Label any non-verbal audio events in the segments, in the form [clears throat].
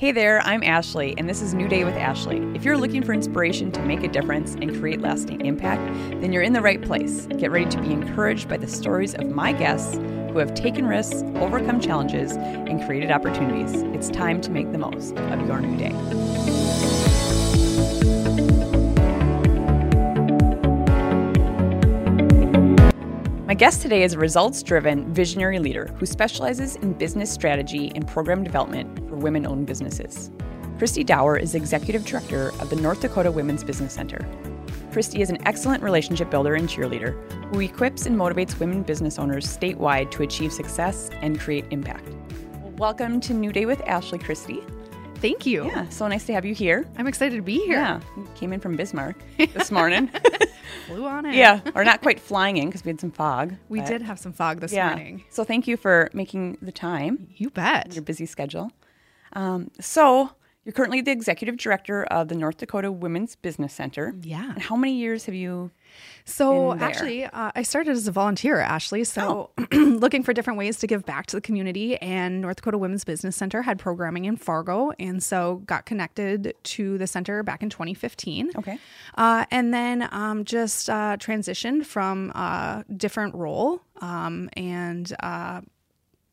Hey there, I'm Ashley, and this is New Day with Ashley. If you're looking for inspiration to make a difference and create lasting impact, then you're in the right place. Get ready to be encouraged by the stories of my guests who have taken risks, overcome challenges, and created opportunities. It's time to make the most of your new day. My guest today is a results driven visionary leader who specializes in business strategy and program development women owned businesses. Christy Dauer is Executive Director of the North Dakota Women's Business Center. Christy is an excellent relationship builder and cheerleader who equips and motivates women business owners statewide to achieve success and create impact. Welcome to New Day with Ashley Christy. Thank you. Yeah, so nice to have you here. I'm excited to be here. Yeah, came in from Bismarck [laughs] this morning. [laughs] Flew on it. yeah, or not quite flying in because we had some fog. We did have some fog this Yeah. morning. So thank you for making the time, You bet. your busy schedule. Um, so you're currently the executive director of the North Dakota Women's Business Center. Yeah. And how many years have you? So actually, uh, I started as a volunteer, Ashley. So Oh. [clears throat] looking for different ways to give back to the community, and North Dakota Women's Business Center had programming in Fargo, and so got connected to the center back in 2015. Okay. Uh, and then um, just uh, transitioned from a different role um, and uh,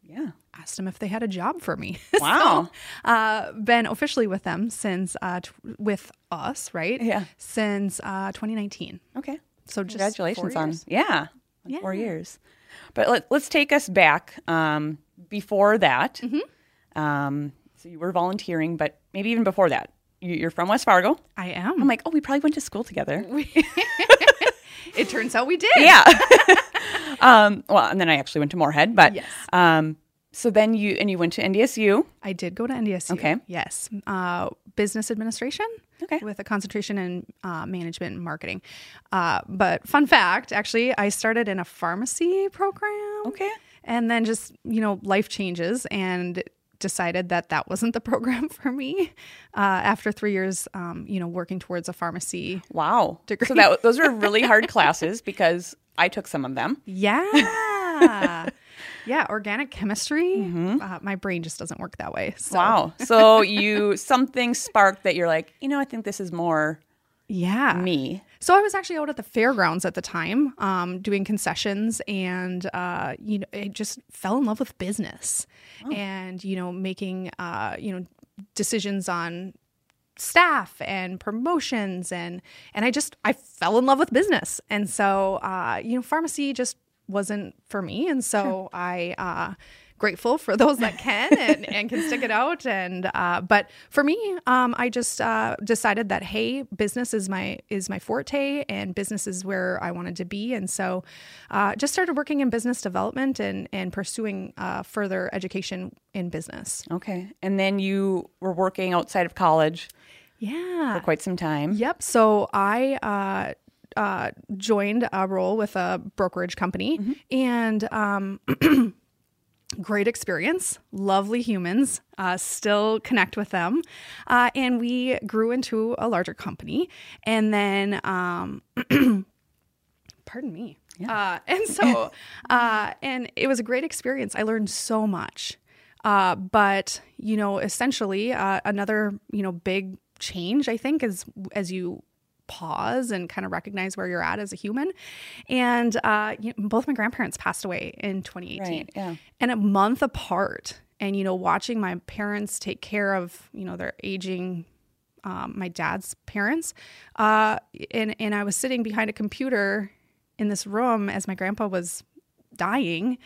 Yeah. asked them if they had a job for me. [laughs] Wow. so, uh, been officially with them since uh, t- with us, right? Yeah. Since uh, 2019. Okay. So just Congratulations four on years. yeah, four years. But let, let's take us back um, before that. Mm-hmm. Um, so you were volunteering, but maybe even before that, you're from West Fargo. I am. I'm like, oh, we probably went to school together. [laughs] [laughs] it turns out we did. yeah. [laughs] um, well, and then I actually went to Moorhead, but Yes. um, so then you and you went to NDSU. I did go to NDSU. Okay. Yes. Uh, business administration. Okay. With a concentration in uh, management and marketing. Uh, but fun fact, actually, I started in a pharmacy program. Okay. And then just, you know, life changes and decided that that wasn't the [laughs] program for me uh, after three years, um, you know, working towards a pharmacy. Wow. Degree. So that those were really hard [laughs] classes because I took some of them. Yeah. yeah. Organic chemistry. Uh, my brain just doesn't work that way. So, Wow. So [laughs] you something sparked that you're like, you know, I think this is more Yeah. me. So I was actually out at the fairgrounds at the time, um, doing concessions, and uh, you know, I just fell in love with business, and you know, making uh, you know decisions on staff and promotions, and and I just I fell in love with business, and so uh, you know, pharmacy just wasn't for me, and so I. Grateful for those that can and, and can stick it out and uh, but for me um, i just uh, decided that hey business is my is my forte and business is where i wanted to be and so uh, just started working in business development and and pursuing uh, further education in business Okay. And then you were working outside of college yeah for quite some time. Yep. So I uh, uh, joined a role with a brokerage company and um, [clears throat] great experience, lovely humans, uh, still connect with them. Uh, and we grew into a larger company. And then, um, [clears throat] pardon me. Uh, [laughs] and so, [laughs] uh, and it was a great experience. I learned so much. Uh, but you know, essentially, uh, another you know big change I think is as you pause and kind of recognize where you're at as a human. And uh, you know, both my grandparents passed away in 2018, Right, yeah. and a month apart. And you know, watching my parents take care of you know their aging um, my dad's parents. Uh, and, and I was sitting behind a computer in this room as my grandpa was dying.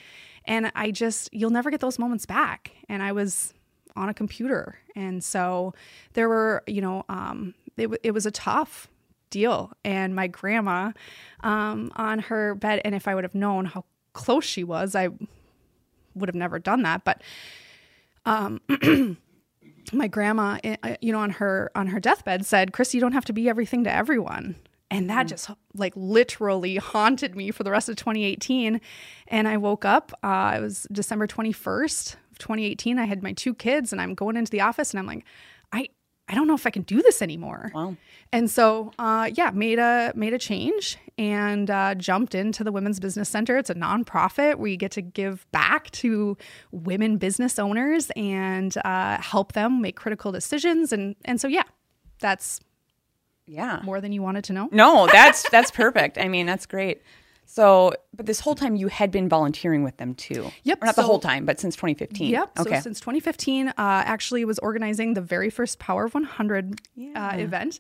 And I just, you'll never get those moments back. And I was on a computer. And so there were, you know, um, it, it was a tough deal. And my grandma um, on her bed, and if I would have known how close she was, I would have never done that. But um, [clears throat] my grandma uh, you know on her on her deathbed said chris you don't have to be everything to everyone and that just like literally [laughs] haunted me for the rest of 2018 and i woke up uh, it was december 21st of 2018 i had my two kids and i'm going into the office and i'm like i don't know if I can do this anymore. Wow. And so, uh, yeah, made a made a change and uh, jumped into the Women's Business Center. It's a nonprofit where you get to give back to women business owners and uh, help them make critical decisions. And and so, yeah, that's Yeah. more than you wanted to know. No, that's that's perfect. I mean, that's great. So, but this whole time you had been volunteering with them too. Yep, Or not the whole time, but since 2015. Yep. Okay. So since 2015, uh, actually was organizing the very first Power of 100 uh, event,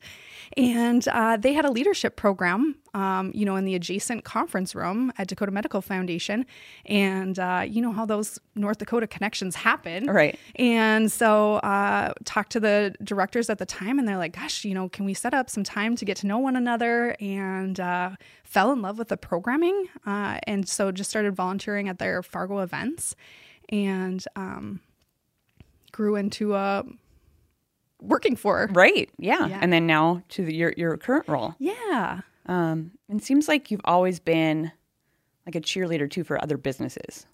and uh, they had a leadership program, um, you know, in the adjacent conference room at Dakota Medical Foundation, and uh, you know how those North Dakota connections happen, Right. And so uh, talked to the directors at the time, and they're like, "Gosh, you know, can we set up some time to get to know one another?" And uh, fell in love with the programming, uh, and so just started volunteering at their Fargo events, and um, grew into a working for. right. Yeah. Yeah. And then now to the, your your current role. Yeah. Um, and it seems like you've always been like a cheerleader too for other businesses.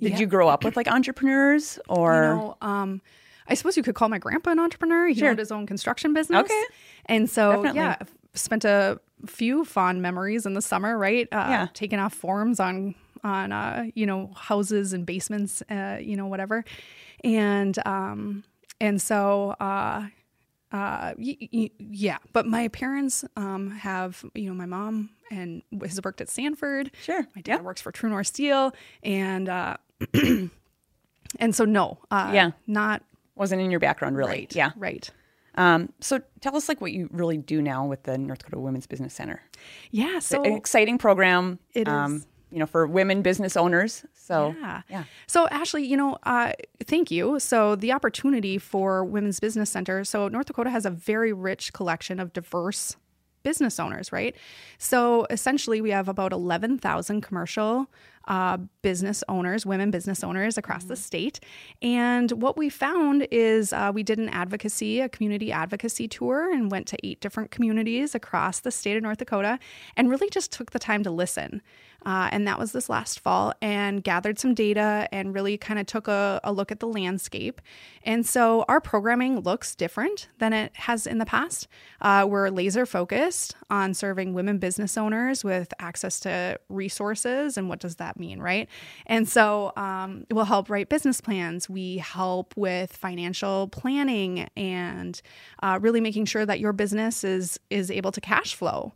Did Yeah. you grow up with like entrepreneurs or you know, um, I suppose you could call my grandpa an entrepreneur. He Sure. owned his own construction business. Okay. And so, Definitely. yeah, spent a few fond memories in the summer, right? Uh, Yeah. Taking off forms on, on, uh, you know, houses and basements, uh, you know, whatever. And, um, and so, uh, uh, y- y- yeah, but my parents um, have, you know, my mom and has worked at Sanford. Sure. My dad works for True North Steel, and uh, [clears throat] and so no, uh, Yeah. not wasn't in your background really? right. Yeah. right. Um, so tell us like what you really do now with the North Dakota Women's Business Center. Yeah, so An exciting program. It um, is. You know, for women business owners. So Yeah. yeah. So, Ashley, you know, uh, thank you. So, the opportunity for Women's Business Center. So, North Dakota has a very rich collection of diverse business owners, right? So, essentially, we have about 11,000 commercial uh, business owners, women business owners across the state. And what we found is uh, we did an advocacy, a community advocacy tour, and went to eight different communities across the state of North Dakota and really just took the time to listen. Uh, and that was this last fall, and gathered some data and really kind of took a, a look at the landscape. And so our programming looks different than it has in the past. Uh, we're laser focused on serving women business owners with access to resources. And what does that mean, right? And so um, we'll help write business plans. We help with financial planning and uh, really making sure that your business is is able to cash flow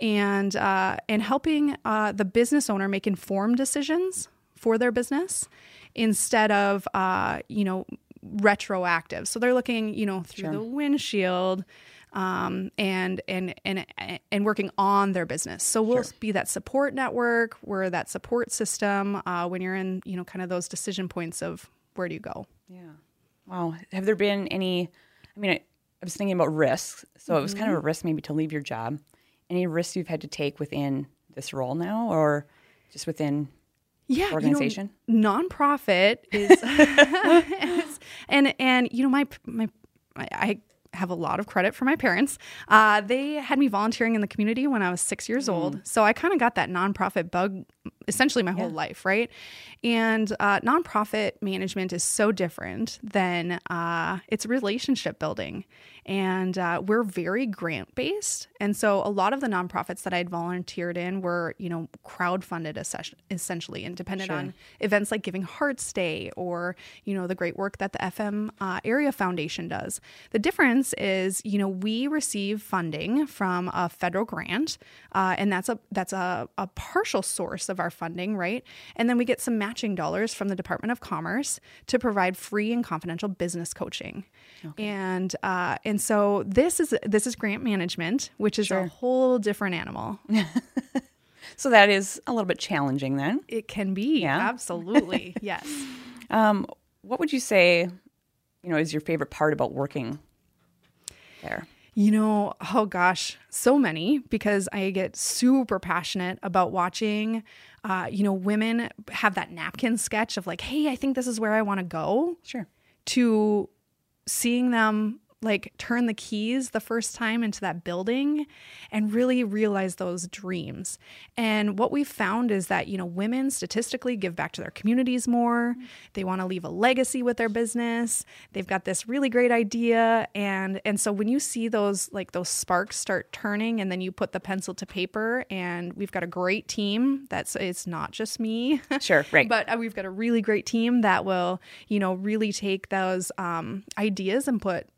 and uh, and helping uh, the business owner make informed decisions for their business instead of uh, you know retroactive. So they're looking you know through the windshield um, and and and and working on their business. So we'll be that support network. We're that support system uh, when you're in you know kind of those decision points of where do you go. Yeah. Wow. Have there been any? I mean, I, I was thinking about risks. So it was kind of Mm-hmm. a risk maybe to leave your job. Any risks you've had to take within this role now, or just within? yeah, organization? You know, nonprofit is, [laughs] is- and and you know my my I- have a lot of credit for my parents. Uh, they had me volunteering in the community when I was six years old, so I kind of got that nonprofit bug essentially my whole life, right? And uh, nonprofit management is so different than uh, it's relationship building, and uh, we're very grant based. And so a lot of the nonprofits that I'd volunteered in were, you know, crowd funded essentially, and depended on events like Giving Hearts Day or you know the great work that the FM uh, Area Foundation does. The difference is, you know, we receive funding from a federal grant, uh, and that's a that's a, a partial source of our funding, right? And then we get some matching dollars from the Department of Commerce to provide free and confidential business coaching, and uh, and so this is this is grant management, which is a whole different animal. [laughs] So that is a little bit challenging then. It can be Yeah. [laughs] absolutely yes. Um, what would you say, you know, is your favorite part about working there? You know, oh gosh, so many because I get super passionate about watching, uh, you know, women have that napkin sketch of like, hey, I think this is where I want to go, Sure. to seeing them like turn the keys the first time into that building and really realize those dreams. And what we've found is that, you know, women statistically give back to their communities more. They want to leave a legacy with their business. They've got this really great idea and and so when you see those like those sparks start turning and then you put the pencil to paper and we've got a great team that's it's not just me. [laughs] Sure, right. but uh, we've got a really great team that will, you know, really take those um, ideas and put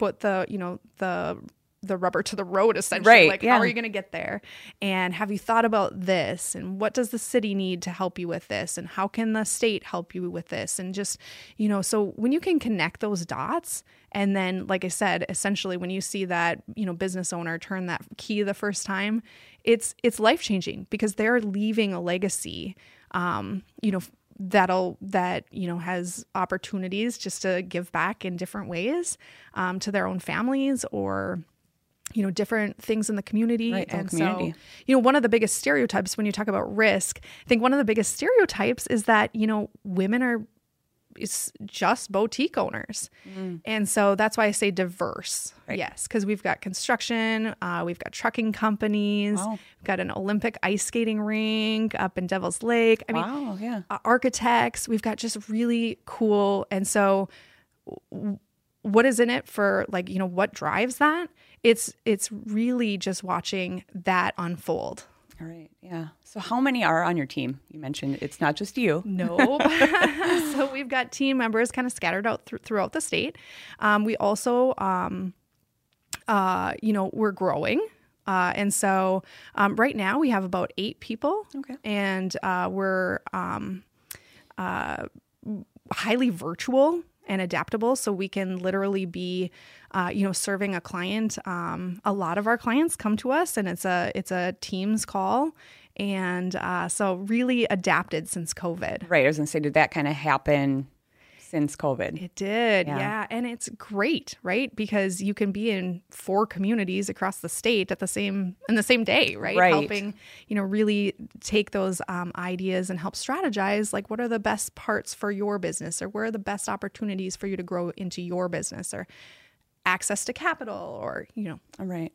put the you know the the rubber to the road essentially. Right, like yeah. how are you going to get there? And have you thought about this? And what does the city need to help you with this? And how can the state help you with this? And just you know so when you can connect those dots and then like i said essentially when you see that you know business owner turn that key the first time it's it's life changing because they're leaving a legacy um you know that'll that you know has opportunities just to give back in different ways um, to their own families or you know different things in the community Right, and community. so you know one of the biggest stereotypes when you talk about risk i think one of the biggest stereotypes is that you know women are is just boutique owners and so that's why i say diverse Mm. Right. yes because we've got construction uh, we've got trucking companies Wow. we've got an olympic ice skating rink up in devil's lake i mean yeah. uh, architects. We've got just really cool. And so, w- what is in it for like you know what drives that? It's it's really just watching that unfold. All right, yeah. So how many are on your team? You mentioned it's not just you. Nope. [laughs] [laughs] so we've got team members kind of scattered out thr- throughout the state. Um, we also, um, uh, you know, we're growing. Uh, and so um, right now we have about eight people. Okay. And uh, we're um, uh, highly virtual and adaptable. So we can literally be, uh, you know, serving a client. Um, a lot of our clients come to us, and it's a it's a Teams call, and uh, so really adapted since COVID. Right. I was gonna say, did that kind of happen since COVID? It did, Yeah. yeah. And it's great, right? Because you can be in four communities across the state at the same in the same day, right? Right. Helping, you know, really take those um, ideas and help strategize like what are the best parts for your business or where are the best opportunities for you to grow into your business or access to capital or, you know, All right.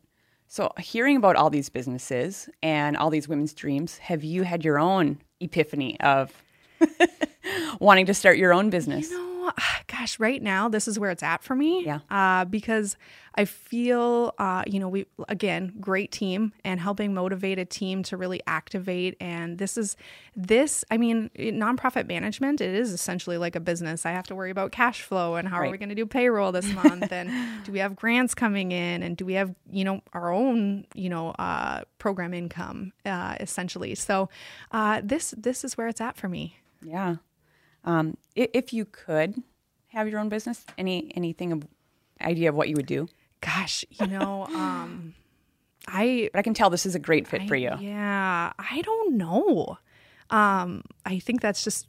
So, hearing about all these businesses and all these women's dreams, have you had your own epiphany of [laughs] [laughs] wanting to start your own business? You know, gosh, right now this is where it's at for me. Yeah. Uh, because I feel, uh, you know, we again, great team and helping motivate a team to really activate. And this is this. I mean, nonprofit management, it is essentially like a business. I have to worry about cash flow and how are we going to do payroll this [laughs] month, and do we have grants coming in, and do we have, you know, our own, you know, uh, program income, uh, essentially. So, uh, this this is where it's at for me. Yeah. Um, if you could have your own business, any anything of idea of what you would do? Gosh, you know, [laughs] um, I But I can tell this is a great fit for you. Yeah, I don't know. Um, I think that's just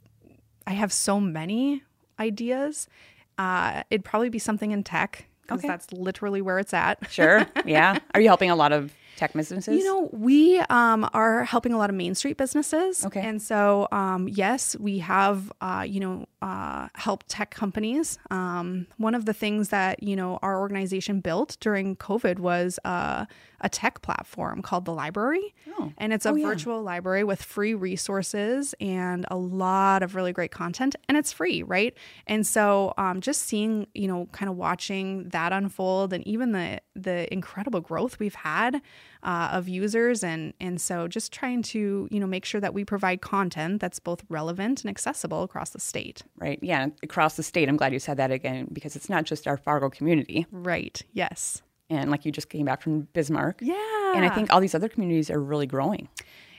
I have so many ideas. Uh, it'd probably be something in tech because Okay. that's literally where it's at. Sure. Yeah. [laughs] Are you helping a lot of tech businesses? You know, we um, are helping a lot of Main Street businesses. Okay. And so, um, yes, we have, uh, you know, uh, helped tech companies. Um, one of the things that, you know, our organization built during COVID was uh, a tech platform called The Library. Oh. And it's a Oh, yeah. virtual library with free resources and a lot of really great content. And it's free, right? And so, um, just seeing, you know, kind of watching that unfold and even the, the incredible growth we've had uh, of users and and so just trying to you know make sure that we provide content that's both relevant and accessible across the state right. Yeah. Across the state. I'm glad you said that again because it's not just our Fargo community. right yes And like you just came back from Bismarck. yeah And I think all these other communities are really growing.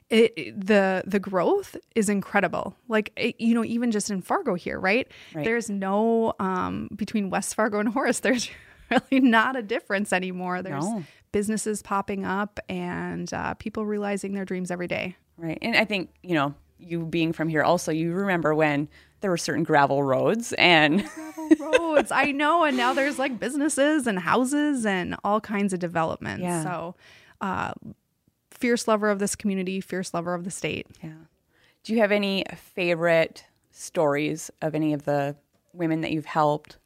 it, it- the the growth is incredible like it, you know even just in fargo here right, Right. there's no um between west fargo and horace [laughs] there's really not a difference anymore there's No. Businesses popping up and uh, people realizing their dreams every day Right. And I think, you know, you being from here also, you remember when there were certain gravel roads and [laughs] roads. I know. And now there's like businesses and houses and all kinds of development. Yeah. So, uh, fierce lover of this community, fierce lover of the state. Yeah. Do you have any favorite stories of any of the women that you've helped?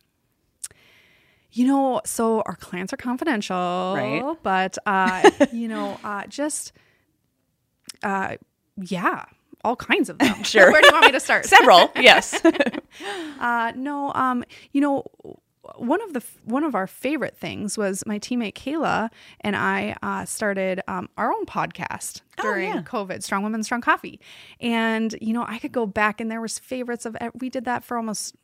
You know, so our clients are confidential, Right. But uh, [laughs] you know, uh, just uh, yeah, all kinds of them. [laughs] [laughs] Sure. Where do you want me to start? Several, yes. Uh, no, um, you know, one of the one of our favorite things was my teammate Kayla and I uh, started um, our own podcast during yeah. COVID, Strong Women, Strong Coffee, and you know, I could go back and there was favorites of we did that for almost.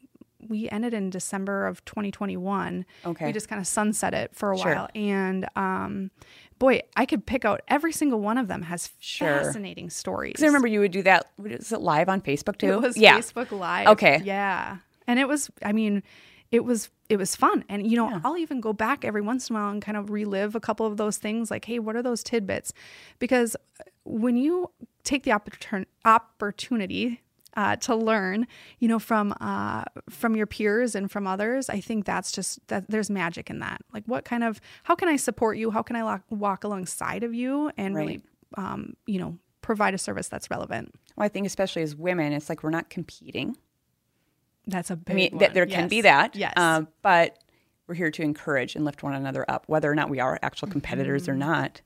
We ended in December of 2021. Okay. We just kind of sunset it for a Sure. while, and um, boy, I could pick out every single one of them has Sure. fascinating stories. Because I remember you would do that. Was it live on Facebook too? It was yeah. Facebook Live. Okay. Yeah. And it was, I mean, it was it was fun. And you know, I'll even go back every once in a while and kind of relive a couple of those things like, hey, what are those tidbits? Because when you take the opportun- opportunity uh, to learn, you know, from uh, from your peers and from others, I think that's just that there's magic in that. Like, what kind of how can I support you? How can I lo- walk alongside of you and really, um, you know, provide a service that's relevant? Well, I think especially as women, it's like we're not competing. That's a big I mean, one. th- there can be that. Yes. Um, but we're here to encourage and lift one another up, whether or not we are actual competitors Mm-hmm. or not.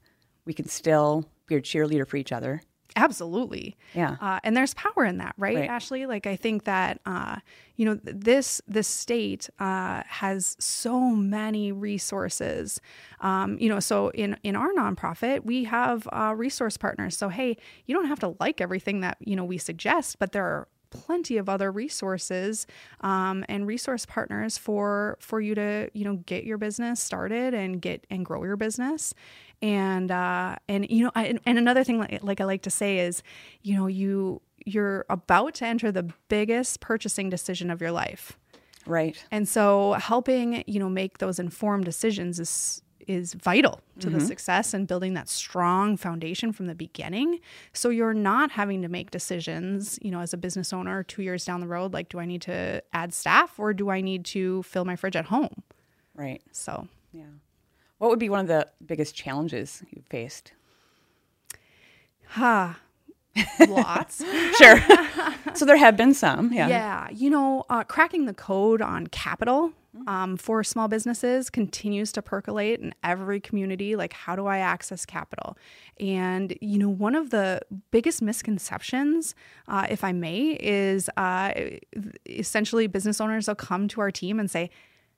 We can still be a cheerleader for each other. Absolutely. Yeah. Uh, and there's power in that, right, Right. Ashley? Like I think that uh, you know this this state uh, has so many resources. Um, you know, so in in our nonprofit, we have uh, resource partners. So hey, you don't have to like everything that you know we suggest, but there are plenty of other resources um, and resource partners for for you to you know get your business started and get and grow your business and uh, and you know I, and- and another thing like, like I like to say is you know you you're about to enter the biggest purchasing decision of your life Right. and so helping, you know, make those informed decisions is is vital to the success and building that strong foundation from the beginning. So you're not having to make decisions, you know, as a business owner 2 years down the road like do I need to add staff or do I need to fill my fridge at home? Right. So Yeah. What would be one of the biggest challenges you faced? ha lots. [laughs] Sure. [laughs] so there have been some. Yeah. Yeah, you know, uh, cracking the code on capital um, for small businesses continues to percolate in every community. Like, how do I access capital? And, you know, one of the biggest misconceptions, uh, if I may, is uh, essentially business owners will come to our team and say,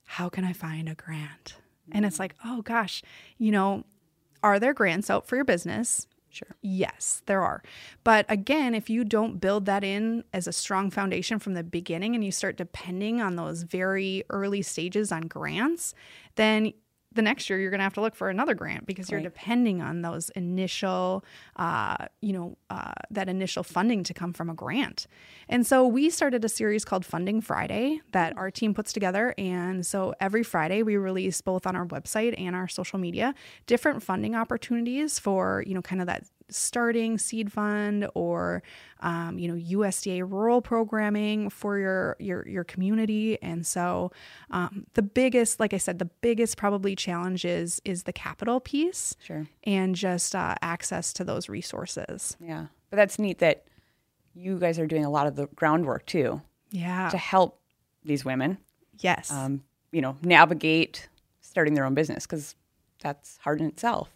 How can I find a grant? And it's like, Oh gosh, you know, are there grants out for your business? Sure. Yes, there are. But again, if you don't build that in as a strong foundation from the beginning and you start depending on those very early stages on grants, then the next year you're going to have to look for another grant because you're depending on those initial, uh, you know, uh, that initial funding to come from a grant. And so we started a series called Funding Friday that our team puts together. And so every Friday we release both on our website and our social media different funding opportunities for, you know, kind of that starting seed fund or um, you know USDA rural programming for your your your community. And so um, the biggest like I said the biggest probably challenge is is the capital piece Sure. and just uh, access to those resources. Yeah. But that's neat that you guys are doing a lot of the groundwork too yeah. to help these women, yes. um, you know, navigate starting their own business. Because that's hard in itself.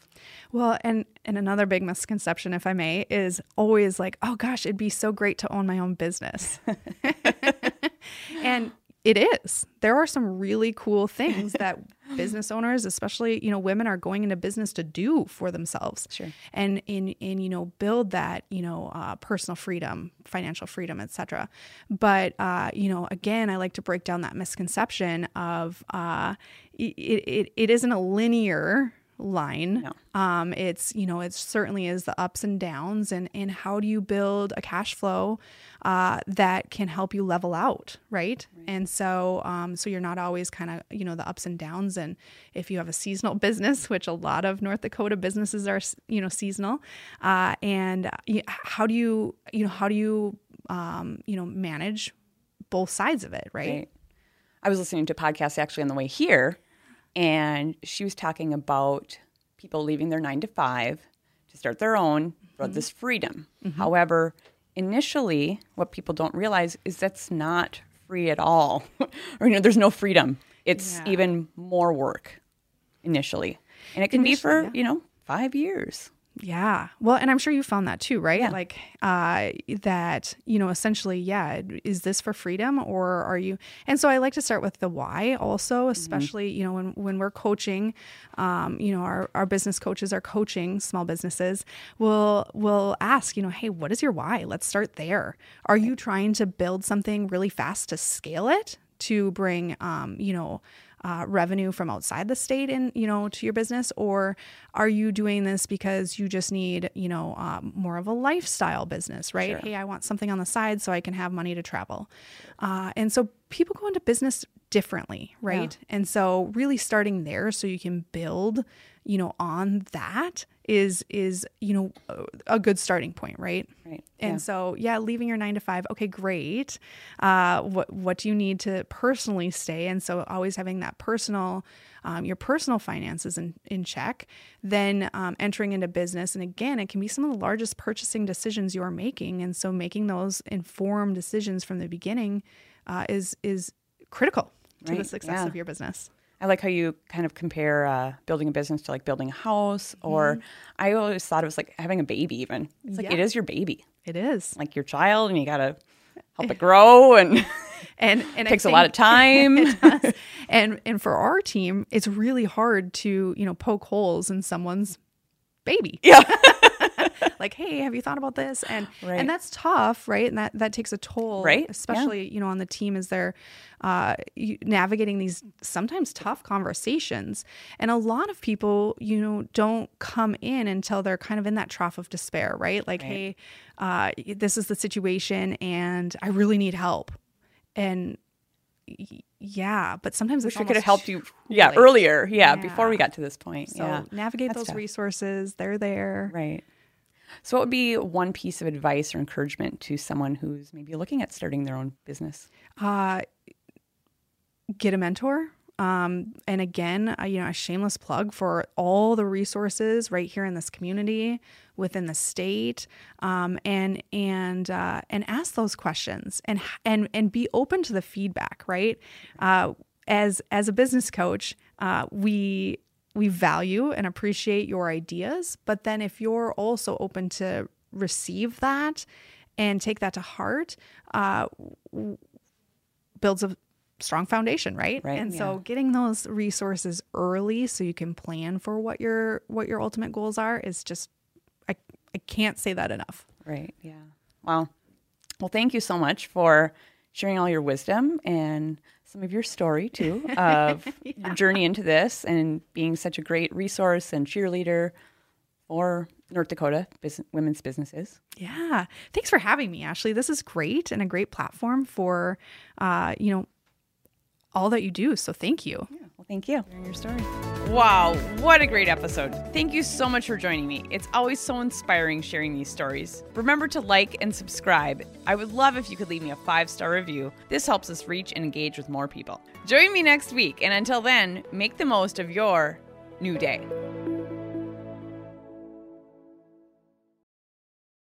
Well, and and another big misconception, if I may, is always like, oh gosh, it'd be so great to own my own business. [laughs] [laughs] and it is. There are some really cool things that [laughs] business owners, especially you know women, are going into business to do for themselves. Sure. And in in you know build that you know uh, personal freedom, financial freedom, etc. But uh, you know again, I like to break down that misconception of uh, it, it it isn't a linear line. No. Um, it's you know it certainly is the ups and downs, and and how do you build a cash flow uh, that can help you level out, right? And so um, so you're not always kind of you know the ups and downs, and if you have a seasonal [laughs] business, which a lot of North Dakota businesses are you know seasonal, uh, and uh, how do you you know how do you um, you know manage both sides of it, right? Right. I was listening to a podcast actually on the way here, and she was talking about people leaving their nine to five to start their own for Mm-hmm. this freedom. However, initially, what people don't realize is that's not free at all, [laughs] or you know, there's no freedom it's Yeah. even more work initially. And it can be for, yeah. you know, five years. Yeah. Well, and I'm sure you found that too, right? Yeah. Like uh that, you know, essentially, yeah, is this for freedom or are you And so I like to start with the why also, especially, you know, when when we're coaching, um, you know, our our business coaches are coaching small businesses, we'll we'll ask, you know, hey, what is your why? Let's start there. Are you trying to build something really fast to scale it to bring um, you know, uh, revenue from outside the state and you know to your business? Or are you doing this because you just need you know um, more of a lifestyle business right? Sure. hey i want something on the side so i can have money to travel. Uh, and so people go into business differently right? And so really starting there so you can build you know on that is is you know a- good starting point right Right. and Yeah. so, yeah, leaving your nine to five, okay, great. Uh, what what do you need to personally stay? And so, always having that personal, um, your personal finances in in check. Then um, entering into business, and again, it can be some of the largest purchasing decisions you are making. And so, making those informed decisions from the beginning uh, is is critical to the success yeah. of your business. I like how you kind of compare uh, building a business to like building a house, or I always thought it was like having a baby. Even it's like Mm-hmm. Yeah. it is your baby, It is, like your child, and you gotta help it [laughs] grow, and and and I takes a lot of time. [laughs] [laughs] And and for our team, it's really hard to you know poke holes in someone's baby. Yeah. [laughs] like, hey, have you thought about this? And Right. and that's tough, right? And that that takes a toll, Right. Yeah. Especially you know on the team as they're uh, navigating these sometimes tough conversations. And a lot of people, you know, don't come in until they're kind of in that trough of despair, right? Like, hey, uh, this is the situation, and I really need help. And yeah, but sometimes Wish we could have helped you, yeah, late. earlier, yeah, before we got to this point. So yeah, navigate That's those tough. resources. They're there. right. So, what would be one piece of advice or encouragement to someone who's maybe looking at starting their own business? Uh, get a mentor. Um, and again, uh, you know, a shameless plug for all the resources right here in this community, within the state, um, and and uh, and ask those questions and and and be open to the feedback. Right, uh, as as a business coach, uh, we we value and appreciate your ideas, but then if you're also open to receive that and take that to heart, uh, builds a strong foundation, right? Right, And so getting those resources early so you can plan for what your what your ultimate goals are is just I I can't say that enough. Right. Yeah. Wow. Well, thank you so much for sharing all your wisdom and some of your story too [laughs] of [laughs] your journey into this and being such a great resource and cheerleader for North Dakota business, women's businesses. Yeah. Thanks for having me, Ashley. This is great and a great platform for uh, you know, all that you do. So thank you. Well, thank you. Sharing your story. Wow, what a great episode. Thank you so much for joining me. It's always so inspiring sharing these stories. Remember to like and subscribe. I would love if you could leave me a five star review. This helps us reach and engage with more people. Join me next week, and until then, make the most of your new day.